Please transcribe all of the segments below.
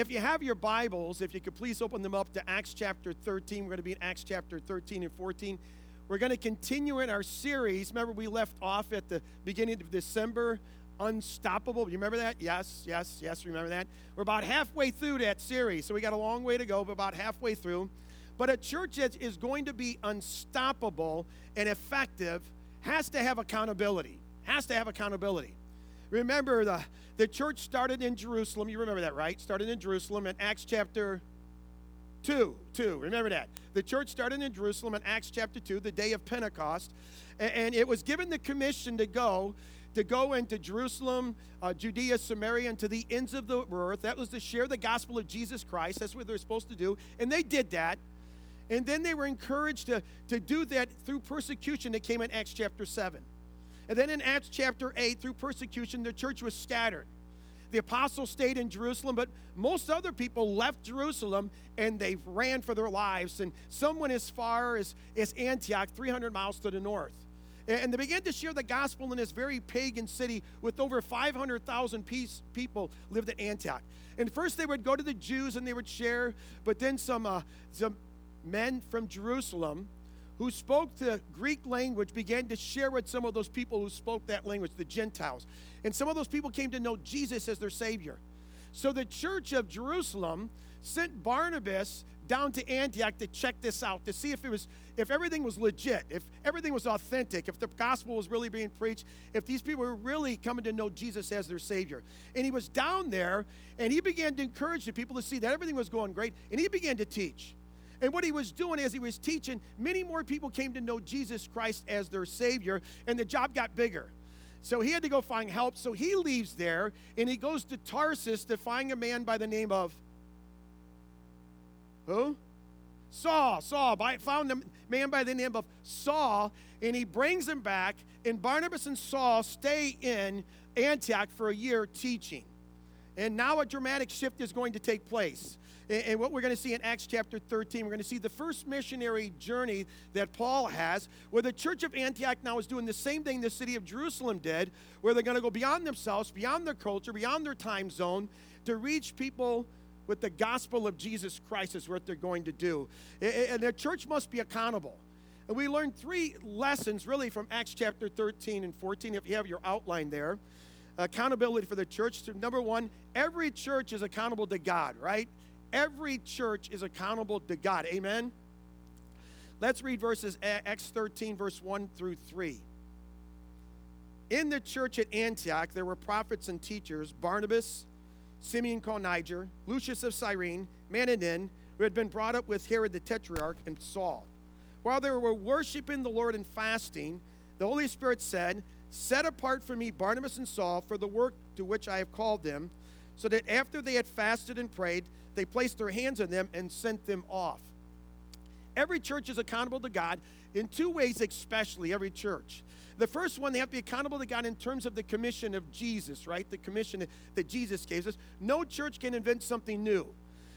if you have your Bibles, if you could please open them up to Acts chapter 13. We're going to be in Acts chapter 13 and 14. We're going to continue in our series. Remember, we left off at the beginning of December, Unstoppable. You remember that? Yes, yes, yes, remember that? We're about halfway through that series, so we got a long way to go, but about halfway through. But a church that is going to be unstoppable and effective has to have accountability. Has to have accountability. Remember, the, the church started in Jerusalem. You remember that, right? Started in Jerusalem in Acts chapter 2. 2. Remember that. The church started in Jerusalem in Acts chapter 2, the day of Pentecost. And, and it was given the commission to go to go into Jerusalem, uh, Judea, Samaria, and to the ends of the earth. That was to share the gospel of Jesus Christ. That's what they're supposed to do. And they did that. And then they were encouraged to, to do that through persecution that came in Acts chapter 7. And then in Acts chapter 8, through persecution, the church was scattered. The apostles stayed in Jerusalem, but most other people left Jerusalem and they ran for their lives. And some went as far as, as Antioch, 300 miles to the north. And they began to share the gospel in this very pagan city with over 500,000 people lived at Antioch. And first they would go to the Jews and they would share, but then some, uh, some men from Jerusalem who spoke the Greek language began to share with some of those people who spoke that language, the Gentiles. And some of those people came to know Jesus as their Savior. So the church of Jerusalem sent Barnabas down to Antioch to check this out, to see if it was if everything was legit, if everything was authentic, if the gospel was really being preached, if these people were really coming to know Jesus as their Savior. And he was down there and he began to encourage the people to see that everything was going great, and he began to teach. And what he was doing as he was teaching, many more people came to know Jesus Christ as their Savior, and the job got bigger. So he had to go find help. So he leaves there and he goes to Tarsus to find a man by the name of who? Saul. Saul. Found a man by the name of Saul, and he brings him back. And Barnabas and Saul stay in Antioch for a year teaching. And now a dramatic shift is going to take place. And what we're going to see in Acts chapter 13, we're going to see the first missionary journey that Paul has, where the church of Antioch now is doing the same thing the city of Jerusalem did, where they're going to go beyond themselves, beyond their culture, beyond their time zone, to reach people with the gospel of Jesus Christ, is what they're going to do. And the church must be accountable. And we learned three lessons really from Acts chapter 13 and 14, if you have your outline there. Accountability for the church. Number one, every church is accountable to God, right? Every church is accountable to God. Amen? Let's read verses eh, Acts 13, verse 1 through 3. In the church at Antioch, there were prophets and teachers Barnabas, Simeon called Niger, Lucius of Cyrene, Manaen, who had been brought up with Herod the Tetrarch, and Saul. While they were worshiping the Lord and fasting, the Holy Spirit said, Set apart for me Barnabas and Saul for the work to which I have called them, so that after they had fasted and prayed, they placed their hands on them and sent them off. Every church is accountable to God in two ways, especially every church. The first one, they have to be accountable to God in terms of the commission of Jesus, right? The commission that Jesus gave us. No church can invent something new.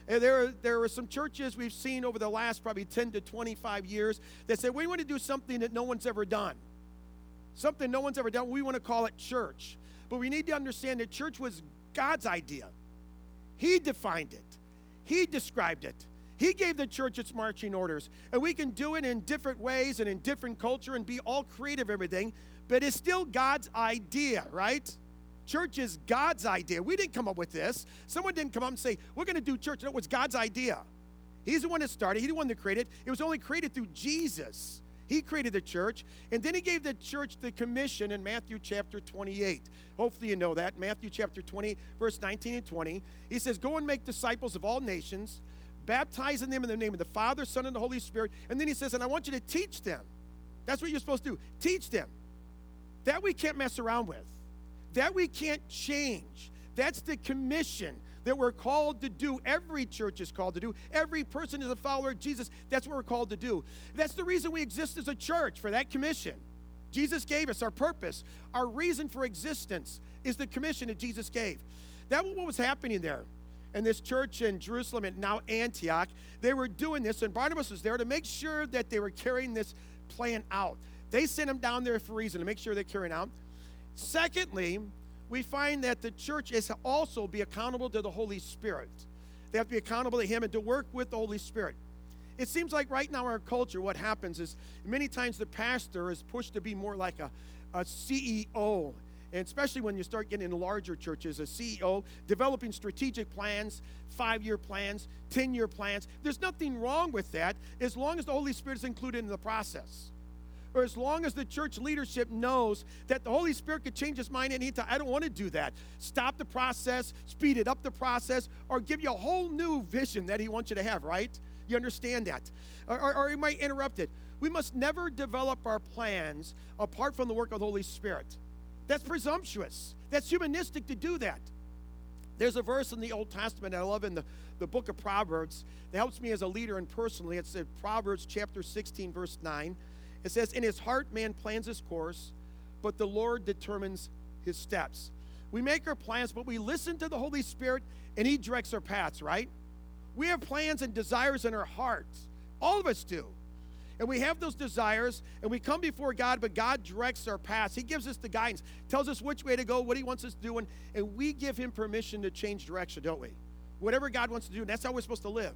And there, there are some churches we've seen over the last probably 10 to 25 years that say, we want to do something that no one's ever done. Something no one's ever done. We want to call it church. But we need to understand that church was God's idea, He defined it. He described it. He gave the church its marching orders. And we can do it in different ways and in different culture and be all creative, everything, but it's still God's idea, right? Church is God's idea. We didn't come up with this. Someone didn't come up and say, We're going to do church. No, it was God's idea. He's the one that started, He's the one that created. It was only created through Jesus. He created the church, and then he gave the church the commission in Matthew chapter 28. Hopefully, you know that. Matthew chapter 20, verse 19 and 20. He says, Go and make disciples of all nations, baptizing them in the name of the Father, Son, and the Holy Spirit. And then he says, And I want you to teach them. That's what you're supposed to do. Teach them. That we can't mess around with, that we can't change. That's the commission that we're called to do. Every church is called to do. Every person is a follower of Jesus. That's what we're called to do. That's the reason we exist as a church, for that commission. Jesus gave us our purpose. Our reason for existence is the commission that Jesus gave. That was what was happening there. And this church in Jerusalem and now Antioch, they were doing this, and Barnabas was there to make sure that they were carrying this plan out. They sent him down there for a reason to make sure they're carrying out. Secondly, we find that the church is also be accountable to the Holy Spirit. They have to be accountable to Him and to work with the Holy Spirit. It seems like right now in our culture, what happens is many times the pastor is pushed to be more like a, a CEO and especially when you start getting in larger churches, a CEO developing strategic plans, five year plans, 10 year plans. There's nothing wrong with that as long as the Holy Spirit is included in the process. Or as long as the church leadership knows that the Holy Spirit could change his mind any time. I don't want to do that. Stop the process, speed it up the process, or give you a whole new vision that he wants you to have, right? You understand that? Or, or, or he might interrupt it. We must never develop our plans apart from the work of the Holy Spirit. That's presumptuous. That's humanistic to do that. There's a verse in the Old Testament I love in the, the book of Proverbs that helps me as a leader and personally. It's in Proverbs chapter 16, verse 9. It says, In his heart man plans his course, but the Lord determines his steps. We make our plans, but we listen to the Holy Spirit and he directs our paths, right? We have plans and desires in our hearts. All of us do and we have those desires and we come before God, but God directs our paths. He gives us the guidance, tells us which way to go, what He wants us to do, and, and we give Him permission to change direction, don't we? Whatever God wants to do, that's how we're supposed to live.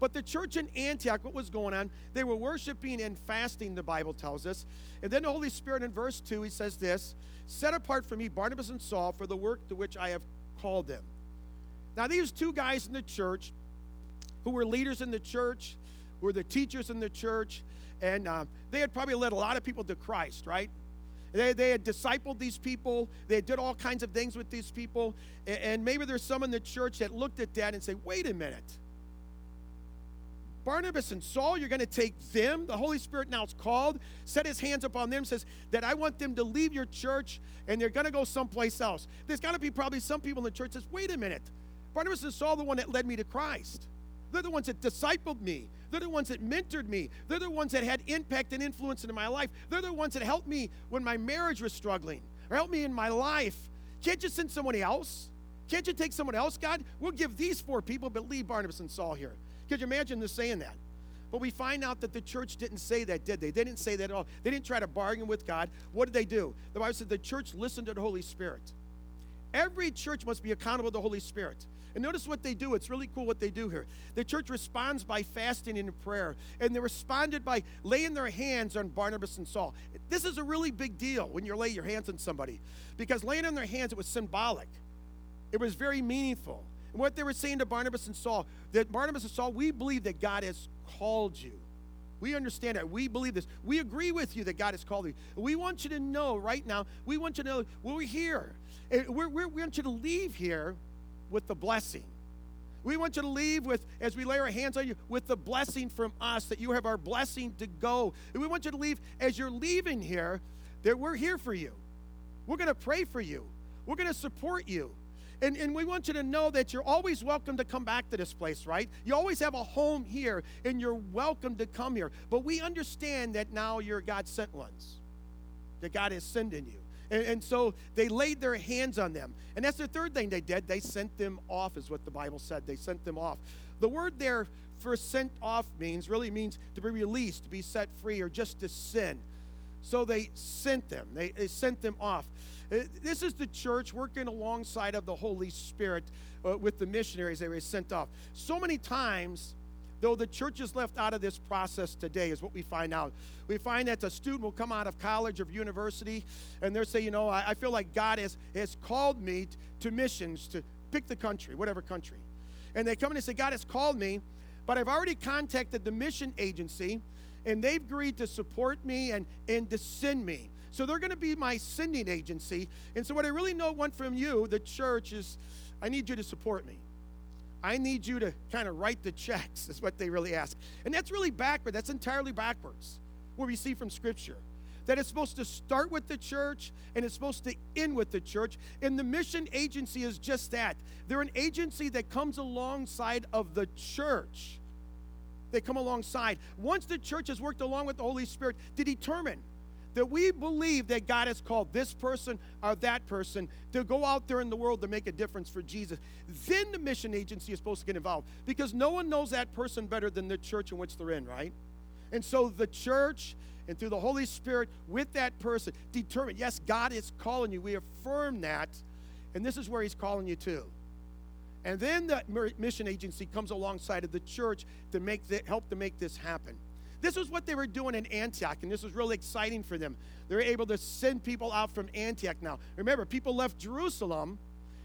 But the church in Antioch, what was going on? They were worshiping and fasting, the Bible tells us. And then the Holy Spirit in verse 2, he says this Set apart for me Barnabas and Saul for the work to which I have called them. Now, these two guys in the church who were leaders in the church, were the teachers in the church, and uh, they had probably led a lot of people to Christ, right? They, they had discipled these people. They did all kinds of things with these people. And, and maybe there's some in the church that looked at that and say, wait a minute. Barnabas and Saul, you're going to take them. The Holy Spirit now is called, set his hands upon them, says that I want them to leave your church and they're going to go someplace else. There's got to be probably some people in the church that says, wait a minute. Barnabas and Saul, the one that led me to Christ. They're the ones that discipled me. They're the ones that mentored me. They're the ones that had impact and influence in my life. They're the ones that helped me when my marriage was struggling or helped me in my life. Can't you send somebody else? Can't you take someone else, God? We'll give these four people, but leave Barnabas and Saul here. Could you imagine them saying that? But we find out that the church didn't say that, did they? They didn't say that at all. They didn't try to bargain with God. What did they do? The Bible said the church listened to the Holy Spirit. Every church must be accountable to the Holy Spirit. And notice what they do. It's really cool what they do here. The church responds by fasting and prayer. And they responded by laying their hands on Barnabas and Saul. This is a really big deal when you lay your hands on somebody. Because laying on their hands, it was symbolic. It was very meaningful. And what they were saying to Barnabas and Saul, that Barnabas and Saul, we believe that God has called you. We understand that. We believe this. We agree with you that God has called you. We want you to know right now, we want you to know we're here. We're, we're, we want you to leave here with the blessing. We want you to leave with, as we lay our hands on you, with the blessing from us, that you have our blessing to go. And we want you to leave, as you're leaving here, that we're here for you. We're going to pray for you. We're going to support you. And, and we want you to know that you're always welcome to come back to this place, right? You always have a home here, and you're welcome to come here. But we understand that now you're God sent ones, that God is sending you. And, and, so they laid their hands on them. And that's the third thing they did. They sent them off, is what the Bible said. They sent them off. The word there for sent off means really means to be released, to be set free, or just to sin. So they sent them. They, they sent them off. Uh, this is the church working alongside of the Holy Spirit uh, with the missionaries they were sent off. So many times, though the church is left out of this process today, is what we find out. We find that a student will come out of college or university and they'll say, you know, I, I feel like God has, has called me t- to missions, to pick the country, whatever country. And they come in and say, God has called me, but I've already contacted the mission agency and they've agreed to support me and, and to send me. So they're going to be my sending agency. And so, what I really know want from you, the church, is I need you to support me. I need you to kind of write the checks, is what they really ask. And that's really backward. That's entirely backwards, what we see from Scripture. That it's supposed to start with the church and it's supposed to end with the church. And the mission agency is just that. They're an agency that comes alongside of the church. They come alongside. Once the church has worked along with the Holy Spirit to determine that we believe that God has called this person or that person to go out there in the world to make a difference for Jesus, then the mission agency is supposed to get involved because no one knows that person better than the church in which they're in, right? And so the church and through the Holy Spirit with that person determine, yes, God is calling you. We affirm that. And this is where He's calling you to. And then the mission agency comes alongside of the church to make the, help to make this happen. This was what they were doing in Antioch, and this was really exciting for them. They're able to send people out from Antioch now. Remember, people left Jerusalem,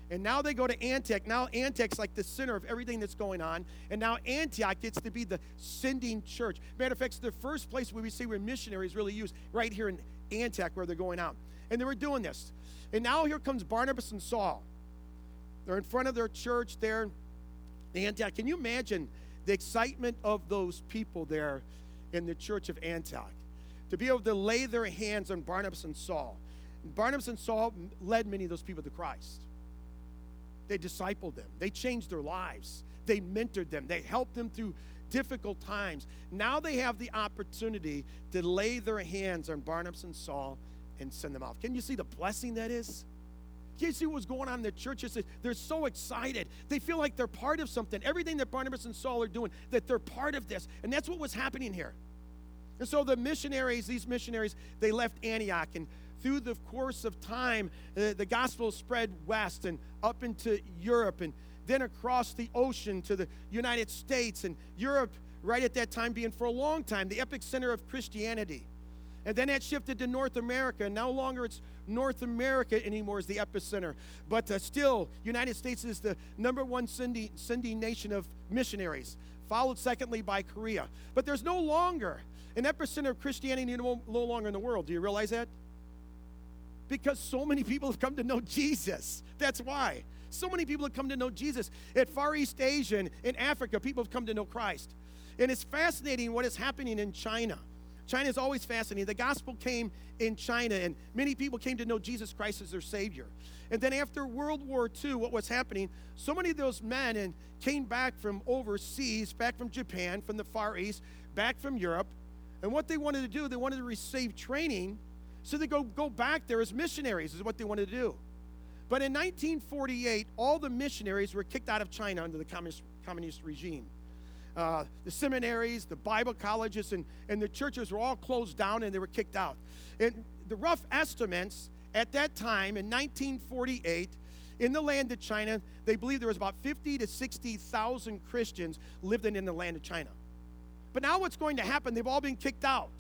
and now they go to Antioch. Now Antioch's like the center of everything that's going on, and now Antioch gets to be the sending church. Matter of fact, it's the first place where we see where missionaries really use, right here in Antioch, where they're going out. And they were doing this. And now here comes Barnabas and Saul. They're in front of their church there in Antioch. Can you imagine the excitement of those people there in the church of Antioch? To be able to lay their hands on Barnabas and Saul. Barnabas and Saul led many of those people to Christ. They discipled them, they changed their lives, they mentored them, they helped them through difficult times. Now they have the opportunity to lay their hands on Barnabas and Saul and send them out. Can you see the blessing that is? You see what's going on in the churches? They're so excited. They feel like they're part of something. Everything that Barnabas and Saul are doing, that they're part of this. And that's what was happening here. And so the missionaries, these missionaries, they left Antioch. And through the course of time, uh, the gospel spread west and up into Europe and then across the ocean to the United States. And Europe, right at that time, being for a long time the epic center of Christianity. And then that shifted to North America. No longer it's North America anymore as the epicenter. But uh, still, United States is the number one sending, sending nation of missionaries, followed secondly by Korea. But there's no longer an epicenter of Christianity no, no longer in the world. Do you realize that? Because so many people have come to know Jesus. That's why. So many people have come to know Jesus. At Far East Asia and in Africa, people have come to know Christ. And it's fascinating what is happening in China. China is always fascinating. The gospel came in China, and many people came to know Jesus Christ as their Savior. And then after World War II, what was happening? So many of those men and came back from overseas, back from Japan, from the Far East, back from Europe. And what they wanted to do, they wanted to receive training so they go, go back there as missionaries, is what they wanted to do. But in 1948, all the missionaries were kicked out of China under the communist, communist regime uh, the seminaries, the Bible colleges, and, and the churches were all closed down and they were kicked out. And the rough estimates at that time in 1948, in the land of China, they believe there was about 50 to 60,000 Christians living in the land of China. But now what's going to happen? They've all been kicked out.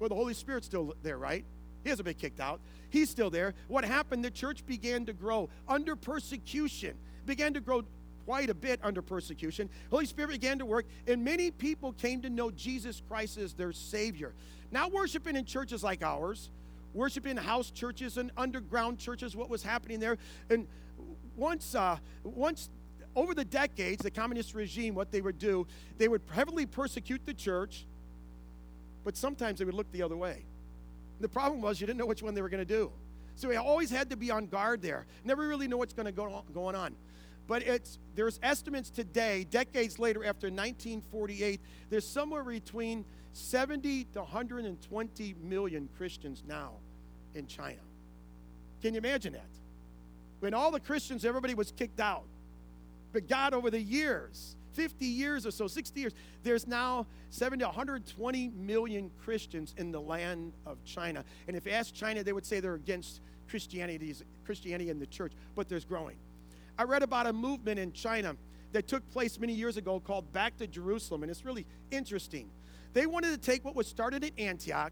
Well, the Holy Spirit's still there, right? He hasn't been kicked out. He's still there. What happened? The church began to grow under persecution, began to grow quite a bit under persecution. Holy Spirit began to work, and many people came to know Jesus Christ as their Savior. Now, worshiping in churches like ours, worshiping house churches and underground churches, what was happening there. And once, uh, once over the decades, the communist regime, what they would do, they would heavily persecute the church, but sometimes they would look the other way. The problem was you didn't know which one they were going to do. So we always had to be on guard there. Never really know what's going to go on, going on. But it's, there's estimates today, decades later, after 1948, there's somewhere between 70 to 120 million Christians now in China. Can you imagine that? When all the Christians, everybody was kicked out. But God, over the years, 50 years or so, 60 years, there's now 70 to 120 million Christians in the land of China. And if you ask China, they would say they're against Christianity, Christianity in the church, but there's growing. I read about a movement in China that took place many years ago called Back to Jerusalem, and it's really interesting. They wanted to take what was started at Antioch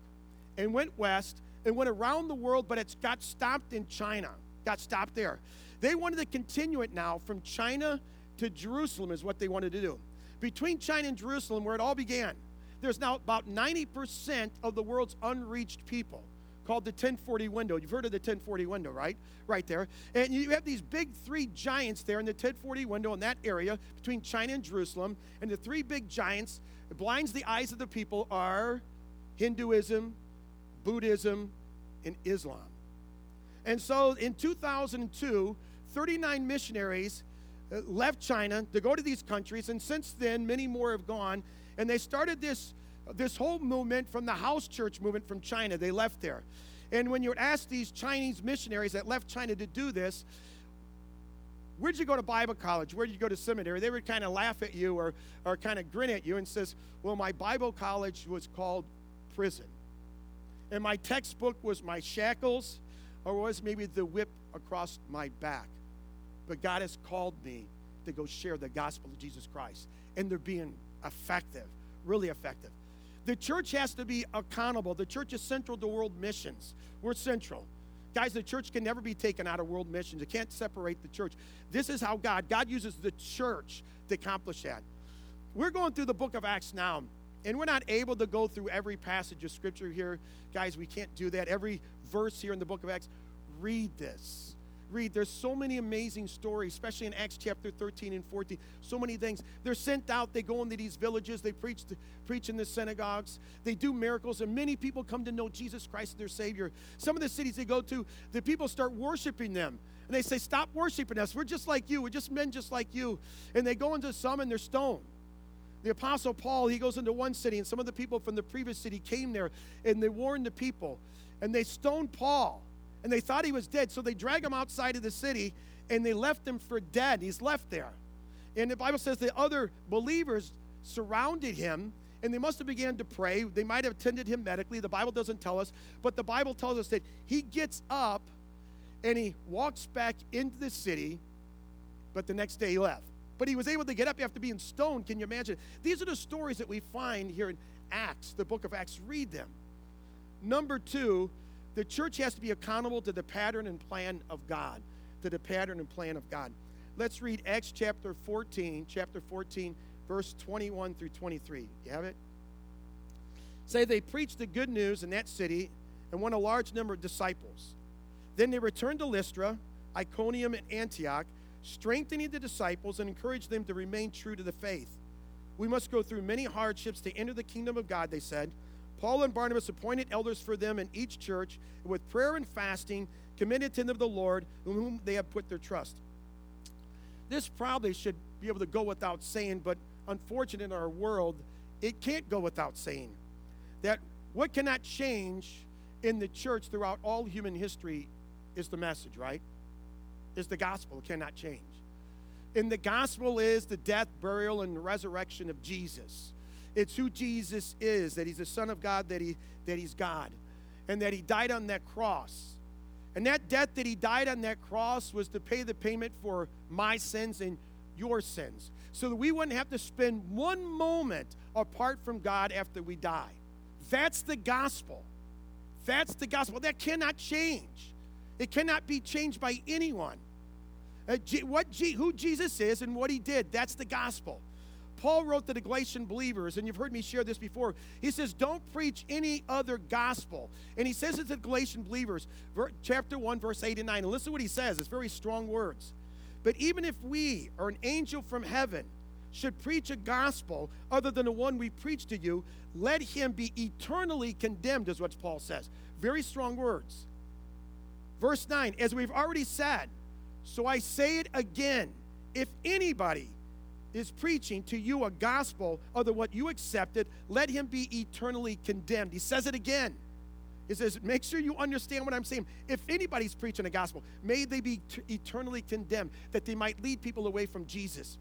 and went west and went around the world, but it's got stopped in China, got stopped there. They wanted to continue it now from China to Jerusalem, is what they wanted to do. Between China and Jerusalem, where it all began, there's now about 90% of the world's unreached people called the 1040 window. You've heard of the 1040 window, right? Right there. And you have these big three giants there in the 1040 window in that area between China and Jerusalem. And the three big giants, it blinds the eyes of the people, are Hinduism, Buddhism, and Islam. And so in 2002, 39 missionaries uh, left China to go to these countries, and since then, many more have gone. And they started this this whole movement from the house church movement from China. They left there. And when you would ask these Chinese missionaries that left China to do this, where'd you go to Bible college? Where'd you go to seminary? They would kind of laugh at you or, or kind of grin at you and says, well, my Bible college was called prison. And my textbook was my shackles or was maybe the whip across my back. but God has called me to go share the gospel of Jesus Christ. And they're being effective, really effective. The church has to be accountable. The church is central to world missions. We're central. Guys, the church can never be taken out of world missions. It can't separate the church. This is how God, God uses the church to accomplish that. We're going through the book of Acts now, and we're not able to go through every passage of scripture here. Guys, we can't do that. Every verse here in the book of Acts, read this read. There's so many amazing stories, especially in Acts chapter 13 and 14. So many things. They're sent out, they go into these villages, they preach, preach in the synagogues, they do miracles, and many people come to know Jesus Christ as their Savior. Some of the cities they go to, the people start worshiping them. And they say, Stop worshiping us. We're just like you. We're just men just like you. And they go into some and they're stoned. The Apostle Paul, he goes into one city, and some of the people from the previous city came there and they warned the people. And they stoned Paul and they thought he was dead. So they drag him outside of the city and they left him for dead. He's left there. And the Bible says the other believers surrounded him and they must have began to pray. They might have attended him medically. The Bible doesn't tell us, but the Bible tells us that he gets up and he walks back into the city, but the next day he left. But he was able to get up after being stoned. Can you imagine? These are the stories that we find here in Acts, the book of Acts. Read them. Number two, the church has to be accountable to the pattern and plan of God, to the pattern and plan of God. Let's read Acts chapter 14, chapter 14, verse 21 through 23. You have it? Say they preached the good news in that city and won a large number of disciples. Then they returned to Lystra, Iconium, and Antioch, strengthening the disciples and encouraged them to remain true to the faith. We must go through many hardships to enter the kingdom of God, they said. Paul and Barnabas appointed elders for them in each church, and with prayer and fasting, committed to them the Lord, in whom they have put their trust. This probably should be able to go without saying, but unfortunately in our world, it can't go without saying. That what cannot change in the church throughout all human history is the message, right? Is the gospel. It cannot change. And the gospel is the death, burial, and resurrection of Jesus. It's who Jesus is, that he's the Son of God, that, he, that he's God, and that he died on that cross. And that death that he died on that cross was to pay the payment for my sins and your sins. So that we wouldn't have to spend one moment apart from God after we die. That's the gospel. That's the gospel. That cannot change. It cannot be changed by anyone. Uh, G- what G- who Jesus is and what he did, that's the gospel. Paul wrote to the Galatian believers, and you've heard me share this before. He says, Don't preach any other gospel. And he says it to the Galatian believers, chapter 1, verse 8 and 9. And listen to what he says. It's very strong words. But even if we or an angel from heaven should preach a gospel other than the one we preach to you, let him be eternally condemned, is what Paul says. Very strong words. Verse 9, as we've already said, so I say it again if anybody is preaching to you a gospel other what you accepted, let him be eternally condemned. He says it again. He says, make sure you understand what I'm saying. If anybody's preaching a gospel, may they be t- eternally condemned, that they might lead people away from Jesus.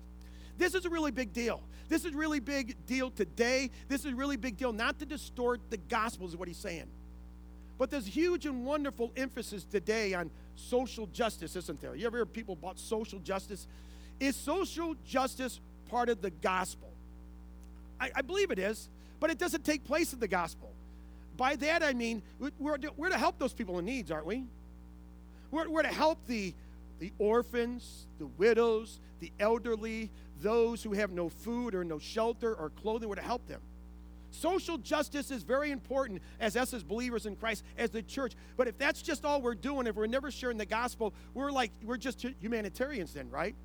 This is a really big deal. This is really big deal today. This is a really big deal not to distort the gospel, is what he's saying. But there's huge and wonderful emphasis today on social justice, isn't there? You ever hear people about social justice? Is social justice part of the gospel? I, I, believe it is, but it doesn't take place in the gospel. By that I mean we're we're to help those people in needs, aren't we? We're, we're to help the, the orphans, the widows, the elderly, those who have no food or no shelter or clothing. We're to help them. Social justice is very important as us as believers in Christ, as the church. But if that's just all we're doing, if we're never sharing the gospel, we're like, we're just humanitarians then, right?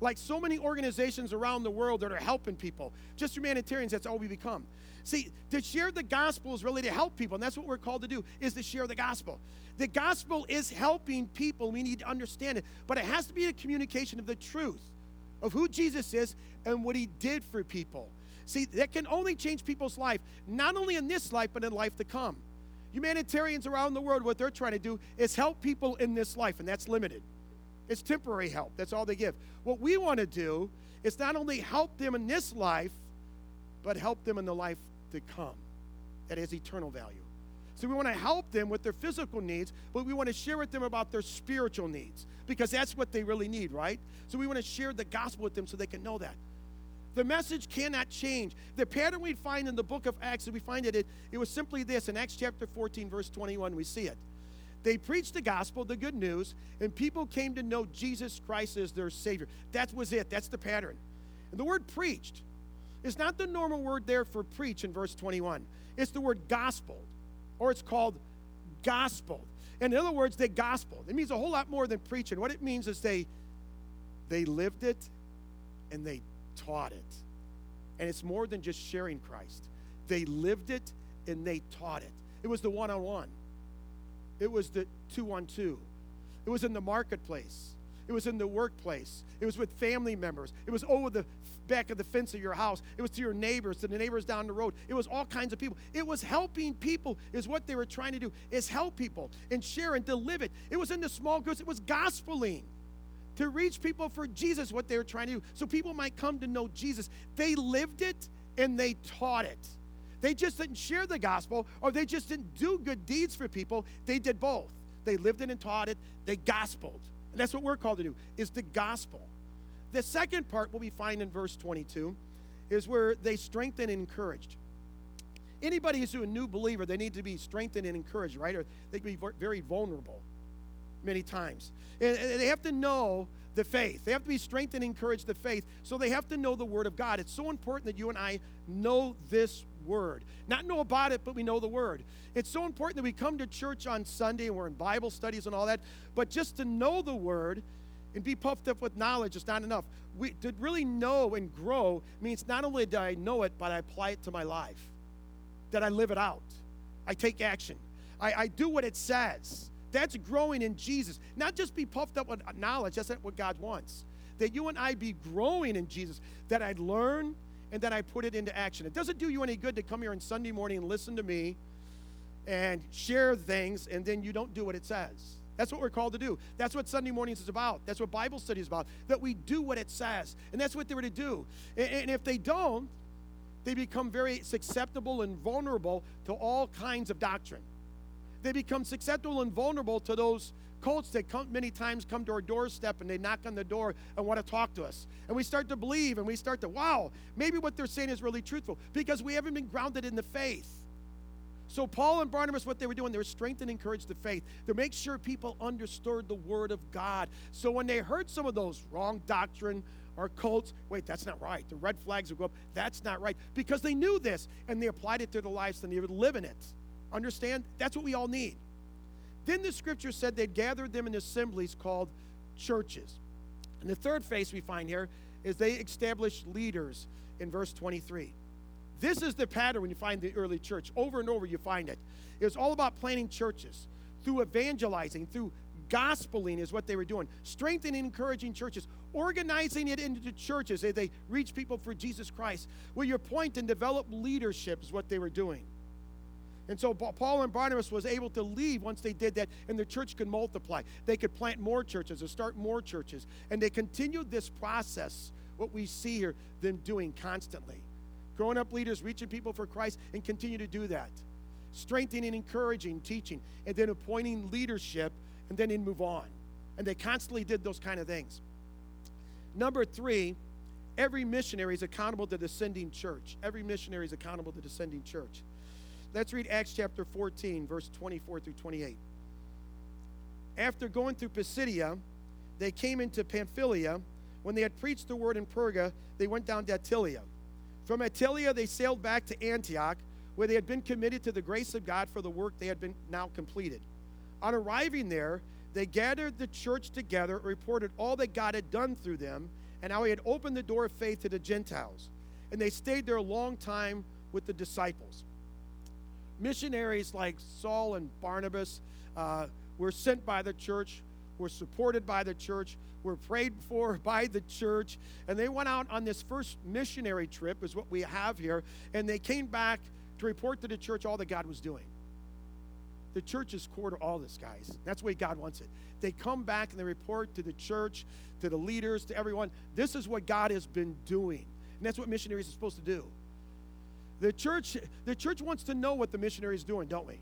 Like so many organizations around the world that are helping people. Just humanitarians, that's all we become. See, to share the gospel is really to help people, and that's what we're called to do, is to share the gospel. The gospel is helping people. We need to understand it, but it has to be a communication of the truth of who Jesus is and what he did for people. See, that can only change people's life, not only in this life, but in life to come. Humanitarians around the world, what they're trying to do is help people in this life, and that's limited. It's temporary help. That's all they give. What we want to do is not only help them in this life, but help them in the life to come that has eternal value. So we want to help them with their physical needs, but we want to share with them about their spiritual needs because that's what they really need, right? So we want to share the gospel with them so they can know that. The message cannot change. The pattern we find in the book of Acts, we find it, it, it was simply this in Acts chapter 14, verse 21, we see it. They preached the gospel, the good news, and people came to know Jesus Christ as their Savior. That was it. That's the pattern. And the word preached is not the normal word there for preach in verse 21. It's the word gospel or it's called gospel. In other words, they gospel. It means a whole lot more than preaching. What it means is they they lived it and they taught it. And it's more than just sharing Christ. They lived it and they taught it. It was the one-on-one. It was the two-on-two. It was in the marketplace. It was in the workplace. It was with family members. It was over the back of the fence of your house. It was to your neighbors, to the neighbors down the road. It was all kinds of people. It was helping people, is what they were trying to do, is help people and share and to live it. It was in the small groups, it was gospeling. To reach people for Jesus, what they were trying to do. So people might come to know Jesus. They lived it and they taught it. They just didn't share the gospel or they just didn't do good deeds for people. They did both. They lived it and taught it. They gospeled. And that's what we're called to do, is the gospel. The second part, what we find in verse 22, is where they strengthen and encouraged. Anybody who's a new believer, they need to be strengthened and encouraged, right? Or they can be very vulnerable many times. And they have to know the faith. They have to be strengthened and encouraged the faith. So they have to know the Word of God. It's so important that you and I know this Word. Not know about it, but we know the Word. It's so important that we come to church on Sunday and we're in Bible studies and all that, but just to know the Word and be puffed up with knowledge is not enough. We, to really know and grow means not only do I know it, but I apply it to my life, that I live it out. I take action. I, I do what it says. That's growing in Jesus. Not just be puffed up with knowledge, that's not what God wants. That you and I be growing in Jesus, that I learn and then I put it into action. It doesn't do you any good to come here on Sunday morning and listen to me and share things and then you don't do what it says. That's what we're called to do. That's what Sunday mornings is about. That's what Bible study is about. That we do what it says. And that's what they were to do. And, and if they don't, they become very susceptible and vulnerable to all kinds of doctrine. They become susceptible and vulnerable to those cults that come, many times come to our doorstep and they knock on the door and want to talk to us. And we start to believe and we start to, wow, maybe what they're saying is really truthful because we haven't been grounded in the faith. So, Paul and Barnabas, what they were doing, they were strengthening and encouraging the faith to make sure people understood the Word of God. So, when they heard some of those wrong doctrine or cults, wait, that's not right. The red flags would go up. That's not right. Because they knew this and they applied it to their lives and they would live in it. Understand? That's what we all need. Then the scripture said they'd gathered them in assemblies called churches. And the third phase we find here is they established leaders in verse 23. This is the pattern when you find the early church. Over and over, you find it. It's all about planting churches through evangelizing, through gospeling, is what they were doing. Strengthening, encouraging churches, organizing it into churches as they reach people for Jesus Christ. Where your point and develop leadership is what they were doing. And so Paul and Barnabas was able to leave once they did that, and the church could multiply. They could plant more churches or start more churches. And they continued this process, what we see here, them doing constantly growing up leaders, reaching people for Christ, and continue to do that. Strengthening, encouraging, teaching, and then appointing leadership, and then in move on. And they constantly did those kind of things. Number three, every missionary is accountable to the sending church. Every missionary is accountable to the sending church. Let's read Acts chapter 14, verse 24 through 28. After going through Pisidia, they came into Pamphylia. When they had preached the word in Perga, they went down to Attalia. From Attalia, they sailed back to Antioch, where they had been committed to the grace of God for the work they had been now completed. On arriving there, they gathered the church together, reported all that God had done through them, and how he had opened the door of faith to the Gentiles. And they stayed there a long time with the disciples. Missionaries like Saul and Barnabas uh, were sent by the church were supported by the church, were prayed for by the church, and they went out on this first missionary trip, is what we have here, and they came back to report to the church all that God was doing. The church is core to all this, guys. That's the way God wants it. They come back and they report to the church, to the leaders, to everyone. This is what God has been doing. And that's what missionaries are supposed to do. The church, the church wants to know what the missionary is doing, don't we?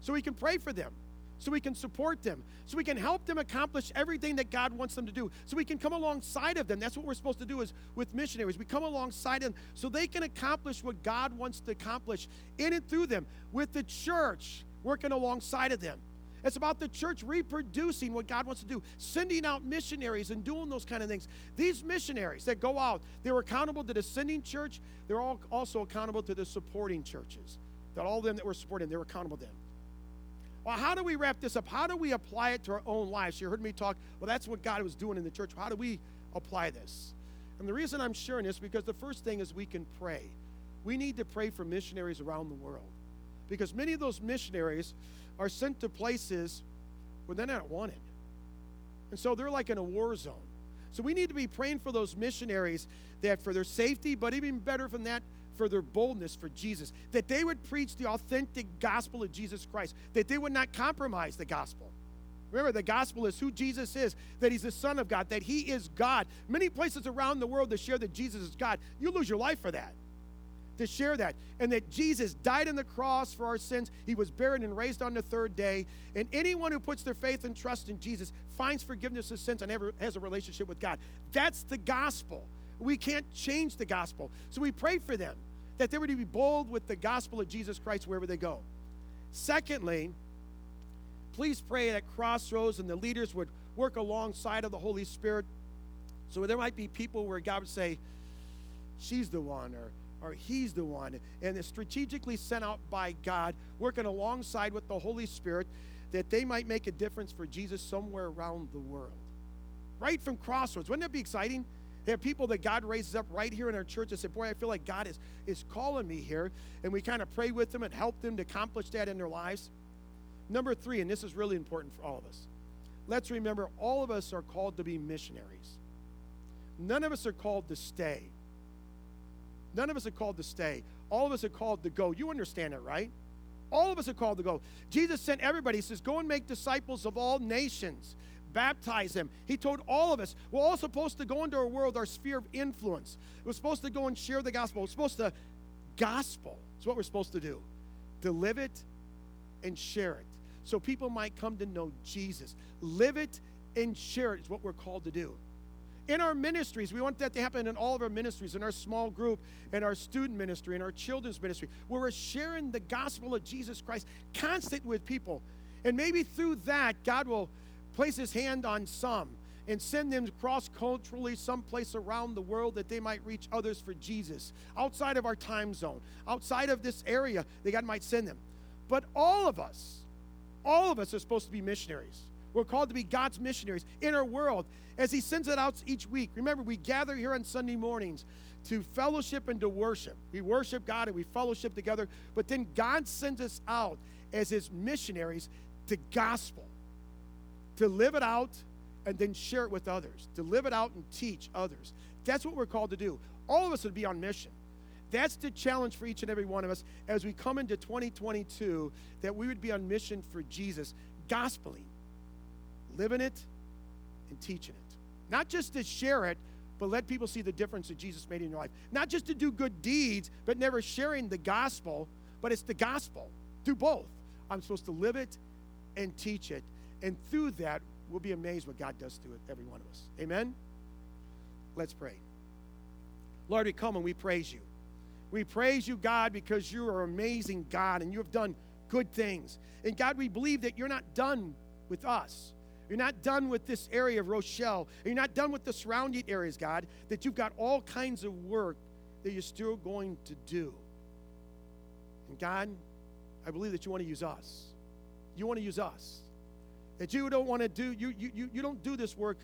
so we can pray for them, so we can support them, so we can help them accomplish everything that God wants them to do, so we can come alongside of them. That's what we're supposed to do is with missionaries. We come alongside them so they can accomplish what God wants to accomplish in and through them, with the church working alongside of them. It's about the church reproducing what God wants to do, sending out missionaries and doing those kind of things. These missionaries that go out, they're accountable to the sending church. They're all also accountable to the supporting churches. That all of them that were supporting, they're accountable to them. Well, how do we wrap this up? How do we apply it to our own lives? You heard me talk, well, that's what God was doing in the church. How do we apply this? And the reason I'm sharing this because the first thing is we can pray. We need to pray for missionaries around the world. Because many of those missionaries are sent to places where they're not wanted. And so they're like in a war zone. So we need to be praying for those missionaries that for their safety, but even better than that, for their boldness for Jesus, that they would preach the authentic gospel of Jesus Christ, that they would not compromise the gospel. Remember, the gospel is who Jesus is, that he's the Son of God, that he is God. Many places around the world that share that Jesus is God, you lose your life for that to share that. And that Jesus died on the cross for our sins. He was buried and raised on the third day. And anyone who puts their faith and trust in Jesus finds forgiveness of sins and ever has a relationship with God. That's the gospel. We can't change the gospel. So we pray for them that they to be bold with the gospel of Jesus Christ wherever they go. Secondly, please pray that Crossroads and the leaders would work alongside of the Holy Spirit. So there might be people where God would say, She's the one, or or he's the one. And is strategically sent out by God, working alongside with the Holy Spirit, that they might make a difference for Jesus somewhere around the world. Right from Crossroads. Wouldn't that be exciting? There are people that God raises up right here in our church that say, Boy, I feel like God is, is calling me here. And we kind of pray with them and help them to accomplish that in their lives. Number three, and this is really important for all of us. Let's remember all of us are called to be missionaries. None of us are called to stay. None of us are called to stay. All of us are called to go. You understand it, right? All of us are called to go. Jesus sent everybody. He says, Go and make disciples of all nations, baptize them. He told all of us, we're all supposed to go into our world, our sphere of influence. We're supposed to go and share the gospel. We're supposed to gospel. It's what we're supposed to do. To live it and share it. So people might come to know Jesus. Live it and share it is what we're called to do in our ministries. We want that to happen in all of our ministries, in our small group, in our student ministry, in our children's ministry, where we're sharing the gospel of Jesus Christ constant with people. And maybe through that, God will place his hand on some and send them cross culturally someplace around the world that they might reach others for Jesus, outside of our time zone, outside of this area that God might send them. But all of us, all of us are supposed to be missionaries. We're called to be God's missionaries in our world as He sends it out each week. Remember, we gather here on Sunday mornings to fellowship and to worship. We worship God and we fellowship together, but then God sends us out as His missionaries to gospel, to live it out and then share it with others, to live it out and teach others. That's what we're called to do. All of us would be on mission. That's the challenge for each and every one of us as we come into 2022 that we would be on mission for Jesus, gospeling living it and teaching it. Not just to share it, but let people see the difference that Jesus made in your life. Not just to do good deeds, but never sharing the gospel, but it's the gospel. Do both. I'm supposed to live it and teach it. And through that, we'll be amazed what God does to it, every one of us. Amen? Let's pray. Lord, we come and we praise you. We praise you, God, because you are amazing God and you have done good things. And God, we believe that you're not done with us. You're not done with this area of Rochelle. You're not done with the surrounding areas, God, that you've got all kinds of work that you're still going to do. And God, I believe that you want to use us. You want to use us. That you don't want to do, you, you, you don't do this work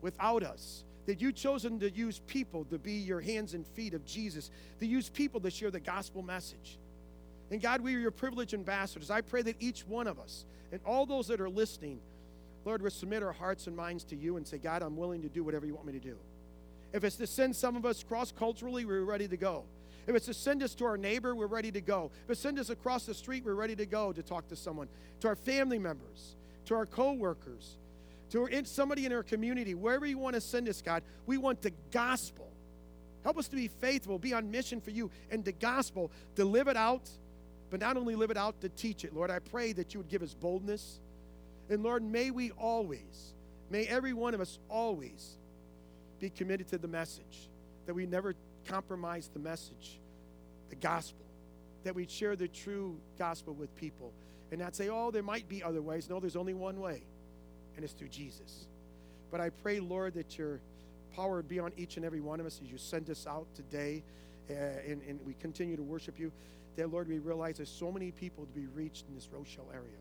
without us. That you've chosen to use people to be your hands and feet of Jesus, to use people to share the gospel message. And God, we are your privileged ambassadors. I pray that each one of us and all those that are listening Lord, we submit our hearts and minds to you and say, God, I'm willing to do whatever you want me to do. If it's to send some of us cross culturally, we're ready to go. If it's to send us to our neighbor, we're ready to go. If it's send us across the street, we're ready to go to talk to someone, to our family members, to our co-workers, to somebody in our community, wherever you want to send us, God, we want the gospel. Help us to be faithful, be on mission for you, and the gospel, to live it out but not only live it out to teach it. Lord, I pray that you would give us boldness. And Lord, may we always, may every one of us always be committed to the message, that we never compromise the message, the gospel, that we share the true gospel with people and not say, oh, there might be other ways. No, there's only one way, and it's through Jesus. But I pray, Lord, that your power be on each and every one of us as you send us out today uh, and, and we continue to worship you. That, Lord, we realize there's so many people to be reached in this Rochelle area.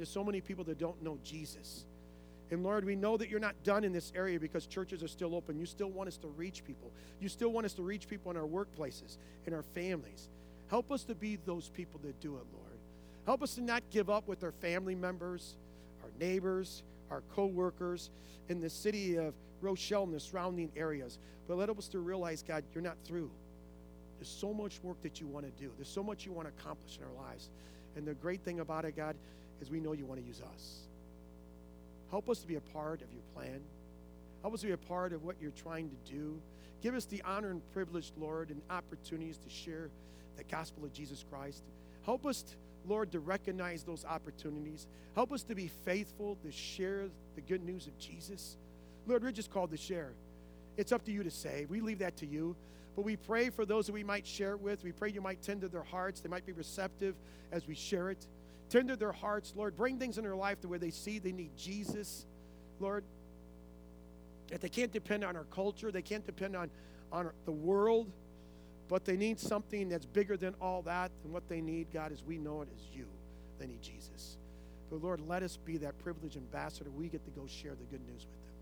There's so many people that don't know Jesus. And Lord, we know that you're not done in this area because churches are still open. You still want us to reach people. You still want us to reach people in our workplaces, in our families. Help us to be those people that do it, Lord. Help us to not give up with our family members, our neighbors, our co workers in the city of Rochelle and the surrounding areas. But let us to realize, God, you're not through. There's so much work that you want to do, there's so much you want to accomplish in our lives. And the great thing about it, God, is we know you want to use us. Help us to be a part of your plan. Help us to be a part of what you're trying to do. Give us the honor and privilege, Lord, and opportunities to share the gospel of Jesus Christ. Help us, Lord, to recognize those opportunities. Help us to be faithful to share the good news of Jesus. Lord, we're just called to share. It's up to you to say. We leave that to you. But we pray for those that we might share it with. We pray you might tend to their hearts. They might be receptive as we share it. Tend to their hearts, Lord. Bring things in their life to where they see they need Jesus, Lord. That they can't depend on our culture, they can't depend on, on the world, but they need something that's bigger than all that. And what they need, God, as we know it, is you. They need Jesus. But Lord, let us be that privileged ambassador. We get to go share the good news with them.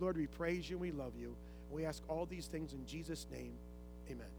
Lord, we praise you and we love you. We ask all these things in Jesus' name. Amen.